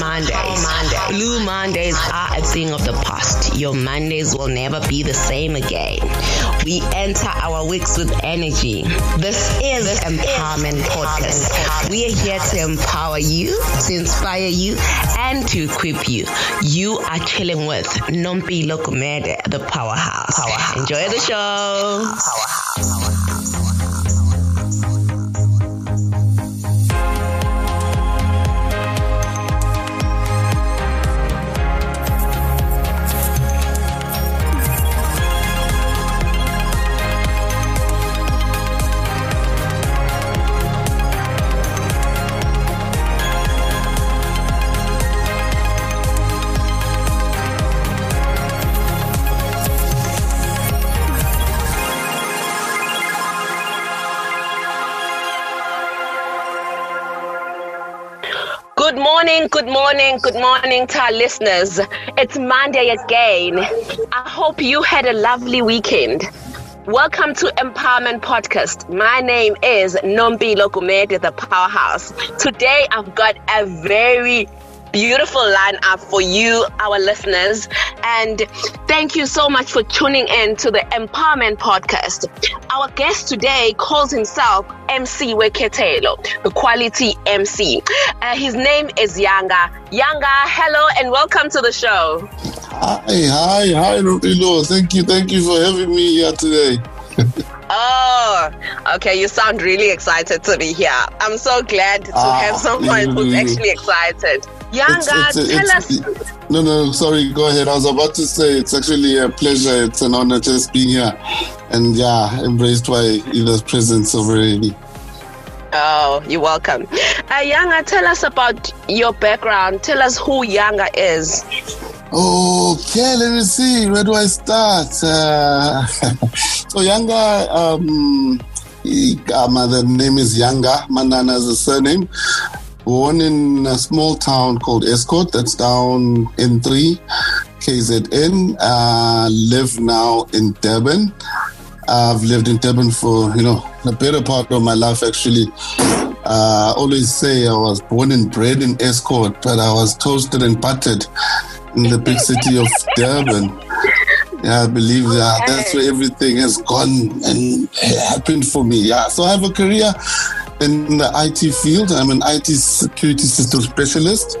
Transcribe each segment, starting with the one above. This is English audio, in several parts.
Welcome to Welcome Power to Mondays. Power Mondays. Blue Mondays are a thing of the past. Your Mondays will never be the same again. We enter our weeks with energy. This is this Empowerment is Podcast. Empowerment. We are here to empower you, to inspire you, and to equip you. You are chilling with Nompilo Gumede, the powerhouse. powerhouse. Enjoy the show. Powerhouse. Good morning, good morning to our listeners. It's Monday again. I hope you had a lovely weekend. Welcome to Empowerment Podcast. My name is Nompilo Gumede, the powerhouse. Today I've got a very beautiful lineup for you, our listeners. And thank you so much for tuning in to the Empowerment Podcast. Our guest today calls himself MC Wekhethelo, the quality MC. Uh, his name is Yanga. Yanga, hello and welcome to the show. Hi, hi, hi, Rupilo. Thank you, thank you for having me here today. Oh, okay. You sound really excited to be here. I'm so glad to ah, have someone who's actually excited. Yanga, it's, it's, tell it's, us. No, no, sorry. Go ahead. I was about to say it's actually a pleasure. It's an honor just being here, and yeah, embraced by the presence already. Oh, you're welcome. Uh, Yanga, tell us about your background. Tell us who Yanga is. Okay, let me see. Where do I start? Uh, so Yanga, um, uh, the name is Yanga. Manana is the surname. Born in a small town called Estcourt, that's down in 3 KZN. Uh, live now in Durban. I've lived in Durban for, you know, the better part of my life actually. Uh, I always say I was born and bred in Estcourt, but I was toasted and buttered in the big city of Durban. Yeah, I believe that that's where everything has gone and happened for me. Yeah, so I have a career in the IT field. I'm an IT security system specialist.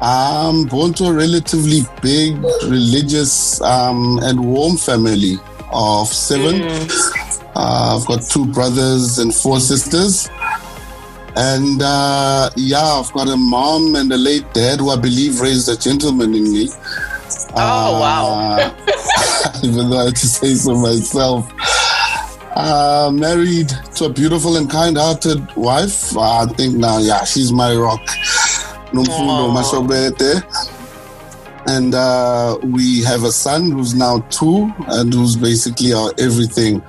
I'm born to a relatively big, religious, um, and warm family of seven. Mm. Uh, I've got two brothers and four sisters. And uh, yeah, I've got a mom and a late dad who I believe raised a gentleman in me. Oh, uh, wow. even though I had to say so myself. Uh, married a beautiful and kind-hearted wife. I think now, yeah, she's my rock. And uh, we have a son who's now two and who's basically our everything.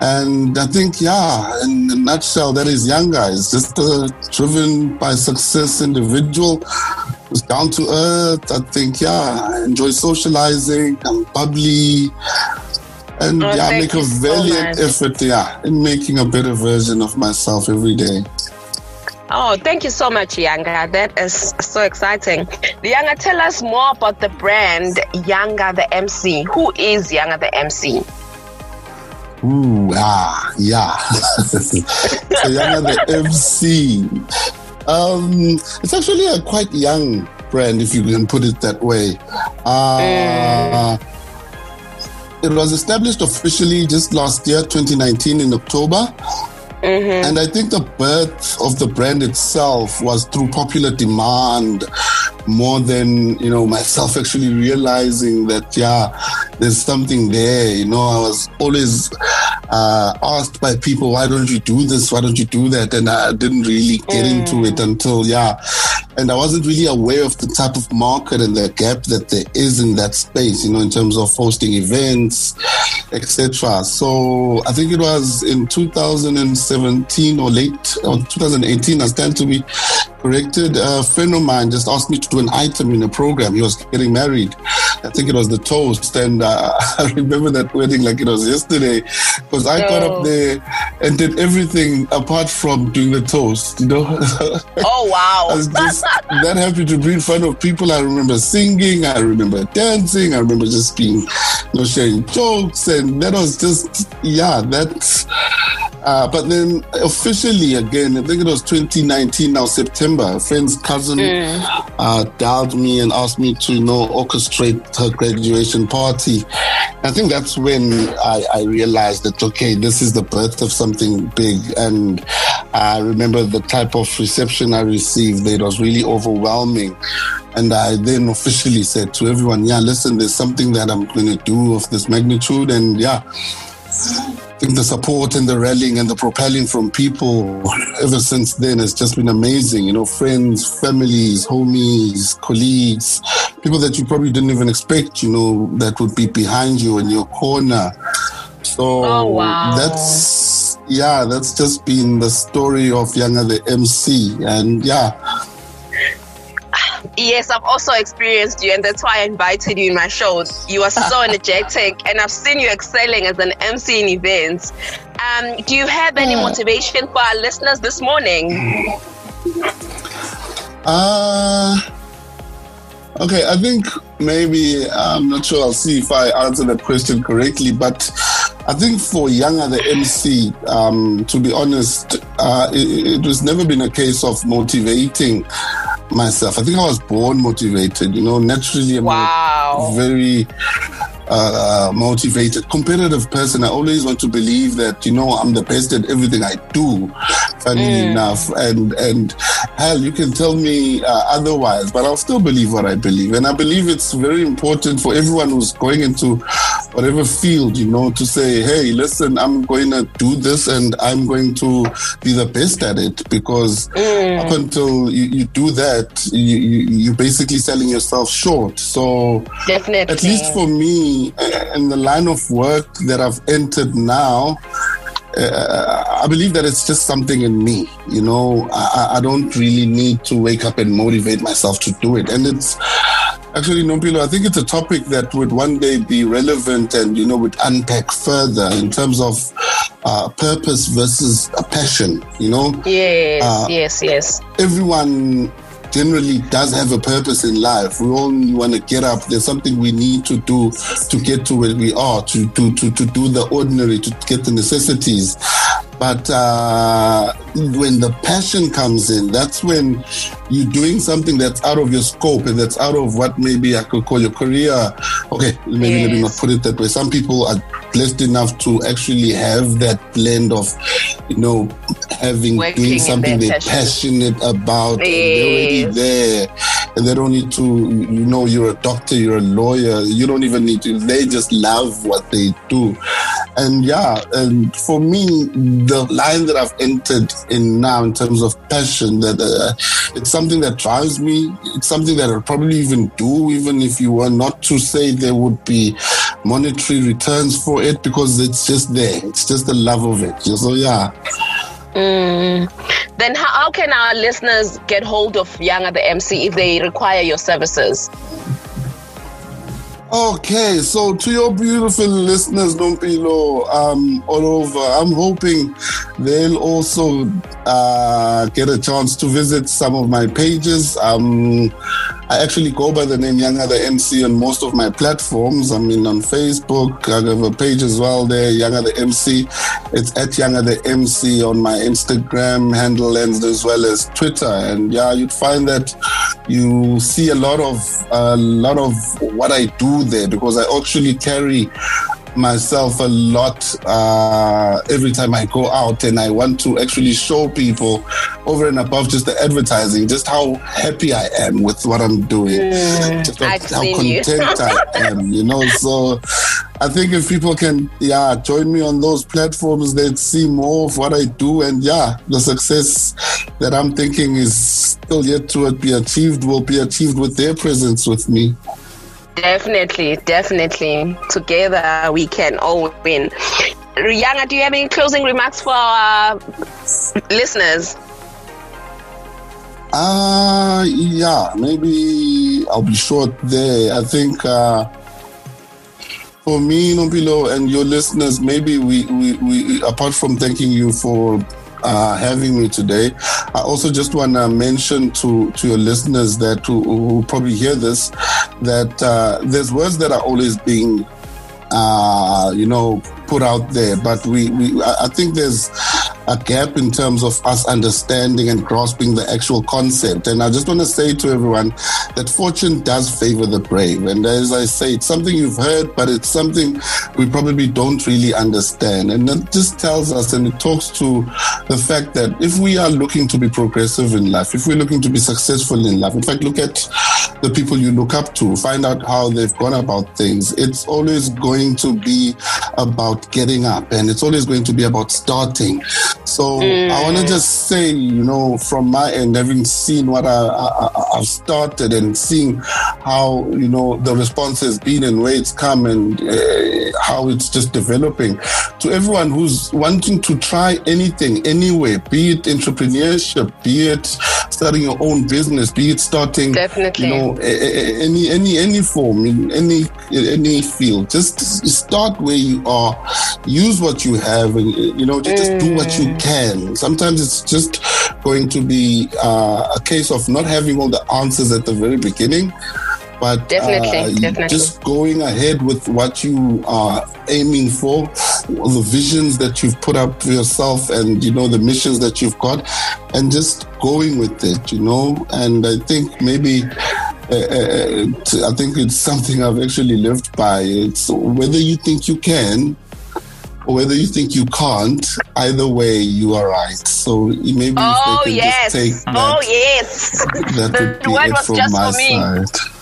And I think, yeah, in a nutshell, that is young guys, just a driven by success individual who's down to earth. I think, yeah, I enjoy socializing. I'm bubbly and oh, yeah, make a valiant so effort, yeah, in making a better version of myself every day. Oh, thank you so much, Yanga. That is so exciting. Yanga, tell us more about the brand Yanga the MC. Who is Yanga the MC? Ooh, ah, yeah. so Yanga the MC. Um, it's actually a quite young brand, if you can put it that way. Uh, mm it was established officially just last year, 2019, in October. Mm-hmm. And I think the birth of the brand itself was through popular demand more than, you know, myself actually realizing that, yeah, there's something there. You know, I was always uh, asked by people, why don't you do this? Why don't you do that? And I didn't really get mm. into it until, yeah. And I wasn't really aware of the type of market and the gap that there is in that space, you know, in terms of hosting events, etc. So I think it was in 2017 or late or 2018, I stand to be corrected. A friend of mine just asked me to do an item in a program. He was getting married. I think it was the toast, and uh, I remember that wedding like it was yesterday, because I got up there and did everything apart from doing the toast. You know. Oh wow! I was just that happy to be in front of people. I remember singing. I remember dancing. I remember just being, you know, sharing jokes, and that was just yeah. That's uh, but then officially again, I think it was 2019 now September. A friend's cousin mm. uh, dialed me and asked me to you know orchestrate her graduation party. I think that's when I, I realized that okay, this is the birth of something big. And I remember the type of reception I received. It was really overwhelming. And I then officially said to everyone, yeah, listen, there's something that I'm going to do of this magnitude. And yeah, think the support and the rallying and the propelling from people ever since then has just been amazing. You know, friends, families, homies, colleagues, people that you probably didn't even expect, you know, that would be behind you in your corner. So oh, wow. that's, yeah, that's just been the story of Yanga the MC. And yeah, Yes, I've also experienced you, and that's why I invited you in my shows. You are so energetic, and I've seen you excelling as an MC in events. Um, do you have any motivation for our listeners this morning? Uh, okay, I think maybe, I'm not sure, I'll see if I answer that question correctly, but I think for Yanga the MC, um, to be honest, uh, it, it was never been a case of motivating myself. I think I was born motivated. You know, naturally, I'm wow. very uh, motivated, competitive person. I always want to believe that you know I'm the best at everything I do. Funny mm. enough, and and hell, you can tell me uh, otherwise, but I'll still believe what I believe, and I believe it's very important for everyone who's going into whatever field, you know, to say, hey, listen, I'm going to do this, and I'm going to be the best at it, because mm. up until you, you do that, you, you you're basically selling yourself short. So definitely, at least for me in the line of work that I've entered now, uh, I believe that it's just something in me. You know, I, I, don't really need to wake up and motivate myself to do it. And it's actually, Nompilo, I think it's a topic that would one day be relevant and, you know, would unpack further in terms of uh, purpose versus a passion, you know? Yes, uh, yes, yes. Everyone generally does have a purpose in life. We all want to get up. There's something we need to do to get to where we are, to, to, to, to do the ordinary, to get the necessities. But uh, when the passion comes in, that's when you're doing something that's out of your scope and that's out of what maybe I could call your career. Okay, maybe yes. let me not put it that way. Some people are blessed enough to actually have that blend of, you know, having Working doing something they're passionate about. Yes. they're already there, and they don't need to. You know, you're a doctor, you're a lawyer. You don't even need to. They just love what they do, and yeah. And for me, the line that I've entered in now in terms of passion, that uh, it's something that drives me. It's something that I'll probably even do, even if you were not to say there would be monetary returns for it, because it's just there. It's just the love of it. So yeah. Mm. Then how, how can our listeners get hold of Yanga the MC if they require your services? Okay, so to your beautiful listeners, Nompilo, um, all over, I'm hoping they'll also uh, get a chance to visit some of my pages. Um, I actually go by the name Yanga the MC on most of my platforms. I mean, on Facebook, I have a page as well there, Yanga the MC. It's at Yanga the MC on my Instagram handle and as well as Twitter. And yeah, you'd find that you see a lot of a lot of what I do there because I actually carry myself a lot uh, every time I go out, and I want to actually show people over and above just the advertising, just how happy I am with what I'm doing, mm, how content I am, you know. So I think if people can, yeah, join me on those platforms, they'd see more of what I do, and yeah, the success that I'm thinking is still yet to be achieved will be achieved with their presence with me. Definitely, definitely. Together we can all win. Yanga, do you have any closing remarks for our listeners? Uh, yeah, maybe I'll be short there. I think uh, for me, Nompilo, and your listeners, maybe we, we, we apart from thanking you for uh, having me today. I also just want to mention to, to your listeners that who, who probably hear this that uh, there's words that are always being, uh, you know, put out there, but we, we I think there's a gap in terms of us understanding and grasping the actual concept. And I just want to say to everyone that fortune does favor the brave. And as I say, it's something you've heard, but it's something we probably don't really understand. And that just tells us and it talks to the fact that if we are looking to be progressive in life, if we're looking to be successful in life, in fact, look at the people you look up to, find out how they've gone about things. It's always going to be about getting up and it's always going to be about starting. So mm. I want to just say, you know, from my end, having seen what I, have started and seeing how, you know, the response has been and where it's come and uh, how it's just developing. To everyone who's wanting to try anything, anywhere, be it entrepreneurship, be it starting your own business, be it starting, Definitely. you know, any any any form in any any field, just start where you are, use what you have, and you know, just, mm. do what you mm. can. Sometimes it's just going to be uh, a case of not having all the answers at the very beginning but definitely, uh, definitely. just going ahead with what you are aiming for, the visions that you've put up for yourself, and you know the missions that you've got, and just going with it, you know. And I think maybe. Uh, uh, I think it's something I've actually lived by. It's whether you think you can or whether you think you can't, either way, you are right. So maybe oh, yes. That, oh yes, that would be it from my side.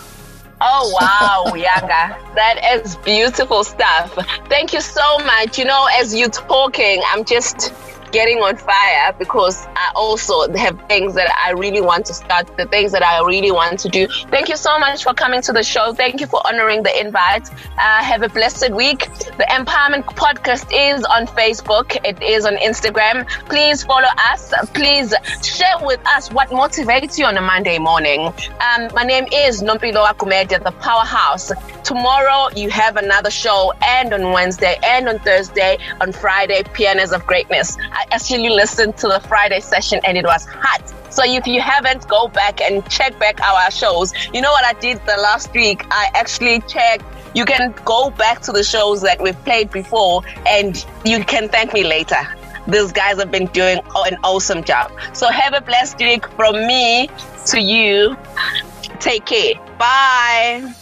Oh wow, Yanga. That is beautiful stuff. Thank you so much. You know, as you're talking, I'm just getting on fire because I also have things that I really want to start, the things that I really want to do. Thank you so much for coming to the show. Thank you for honoring the invite. Uh, have a blessed week. The Empowerment Podcast is on Facebook, it is on Instagram. Please follow us. Please share with us what motivates you on a Monday morning. Um, my name is Nompilo Gumede, the Powerhouse. Tomorrow you have another show, and on Wednesday, and on Thursday, on Friday, Pianos of Greatness. I actually listened to the Friday session and it was hot. So if you haven't, go back and check back our shows. You know what I did the last week? I actually checked. You can go back to the shows that we've played before and you can thank me later. These guys have been doing an awesome job. So have a blessed week from me to you. Take care. Bye.